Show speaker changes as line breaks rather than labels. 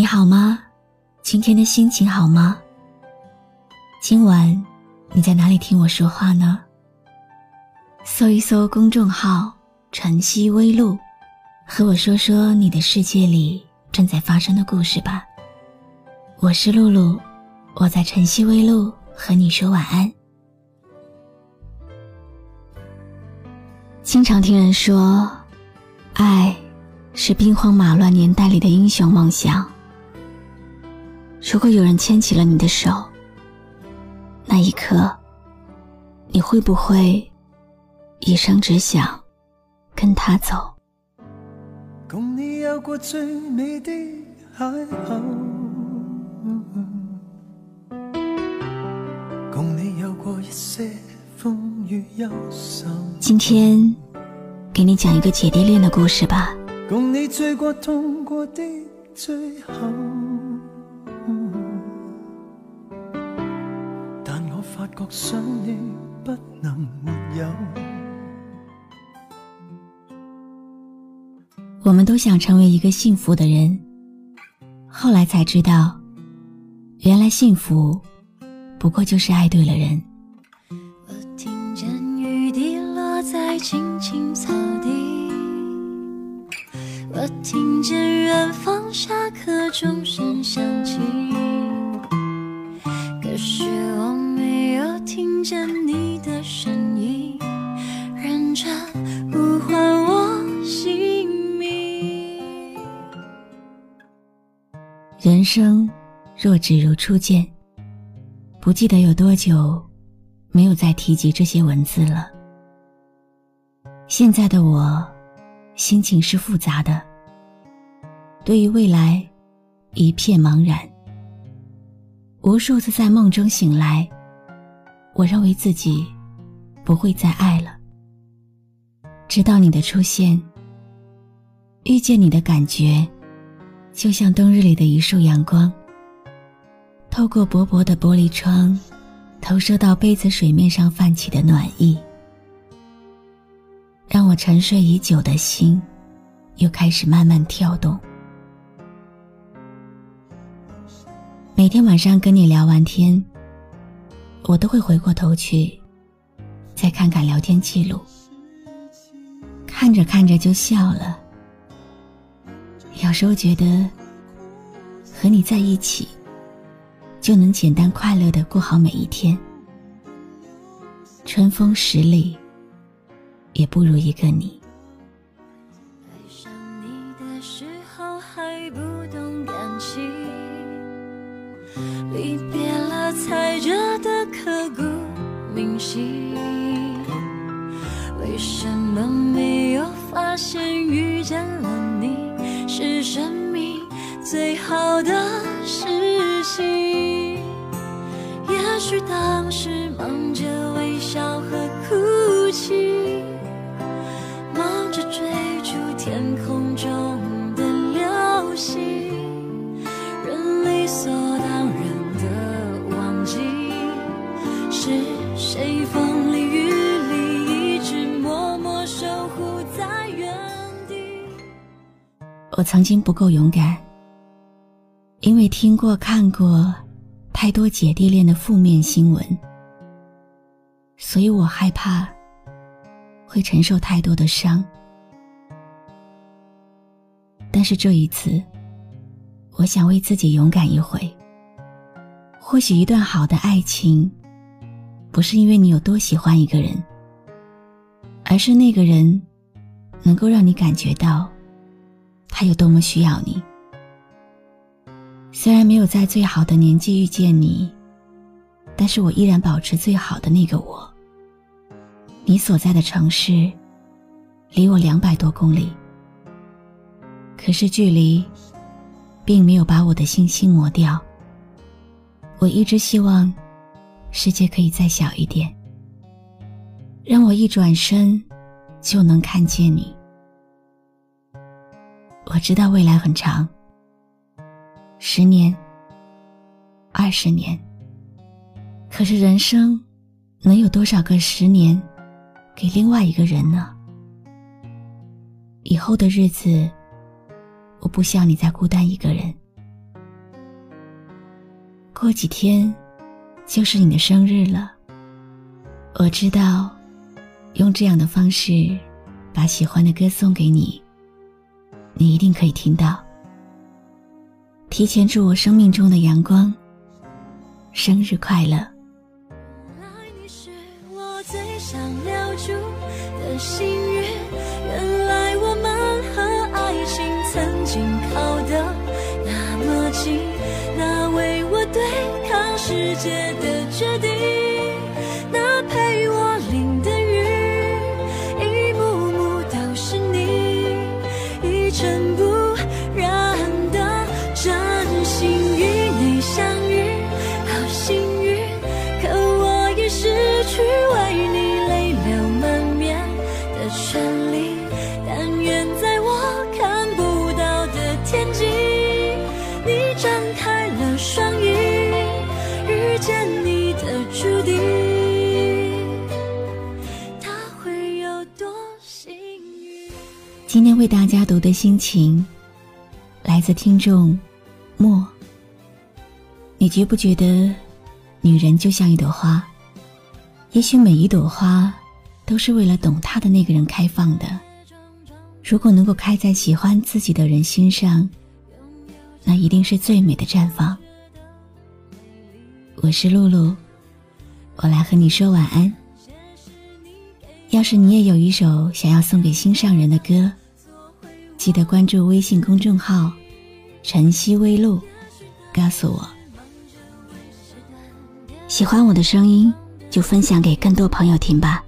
你好吗？今天的心情好吗？今晚你在哪里听我说话呢？搜一搜公众号“晨曦微露”，和我说说你的世界里正在发生的故事吧。我是露露，我在晨曦微露和你说晚安。经常听人说，爱是兵荒马乱年代里的英雄梦想。如果有人牵起了你的手，那一刻，你会不会一生只想跟他走？共你有过最美的邂逅，共你有过一些风雨忧伤。今天，给你讲一个姐弟恋的故事吧。共你醉过痛过的最后。想你不能没有。我们都想成为一个幸福的人，后来才知道，原来幸福不过就是爱对了人。我听见雨滴落在青青草地，我听见远方下课钟声响起，人生若只如初见，不记得有多久没有再提及这些文字了。现在的我，心情是复杂的，对于未来一片茫然。无数次在梦中醒来。我认为自己不会再爱了，直到你的出现，遇见你的感觉，就像冬日里的一束阳光，透过薄薄的玻璃窗，投射到杯子水面上泛起的暖意，让我沉睡已久的心又开始慢慢跳动。每天晚上跟你聊完天。我都会回过头去，再看看聊天记录，看着看着就笑了。有时候觉得和你在一起，就能简单快乐的过好每一天。春风十里，也不如一个你。
爱上你的时候还不懂感情
离别了，才觉得刻骨铭心。为什么没有发现遇见了你是生命最好的事情？也许当时忙着微笑和哭泣，忙着追逐天空中我曾经不够勇敢，因为听过、看过太多姐弟恋的负面新闻，所以我害怕会承受太多的伤。但是这一次，我想为自己勇敢一回。或许一段好的爱情，不是因为你有多喜欢一个人，而是那个人能够让你感觉到。他有多么需要你？虽然没有在最好的年纪遇见你，但是我依然保持最好的那个我。你所在的城市，离我两百多公里，可是距离，并没有把我的信心磨掉。我一直希望，世界可以再小一点，让我一转身，就能看见你。我知道未来很长，十年、二十年。可是人生能有多少个十年给另外一个人呢？以后的日子，我不想你再孤单一个人。过几天就是你的生日了。我知道，用这样的方式把喜欢的歌送给你，你一定可以听到。提前祝我生命中的阳光生日快乐！
原来你是我最想留住的幸运，原来我们和爱情曾经靠得那么近，那为我对抗世界为
大家读的心情，来自听众莫。你觉不觉得，女人就像一朵花？也许每一朵花，都是为了懂她的那个人开放的。如果能够开在喜欢自己的人心上，那一定是最美的绽放。我是露露，我来和你说晚安。要是你也有一首想要送给心上人的歌，记得关注微信公众号“晨曦微露”，告诉我。喜欢我的声音，就分享给更多朋友听吧。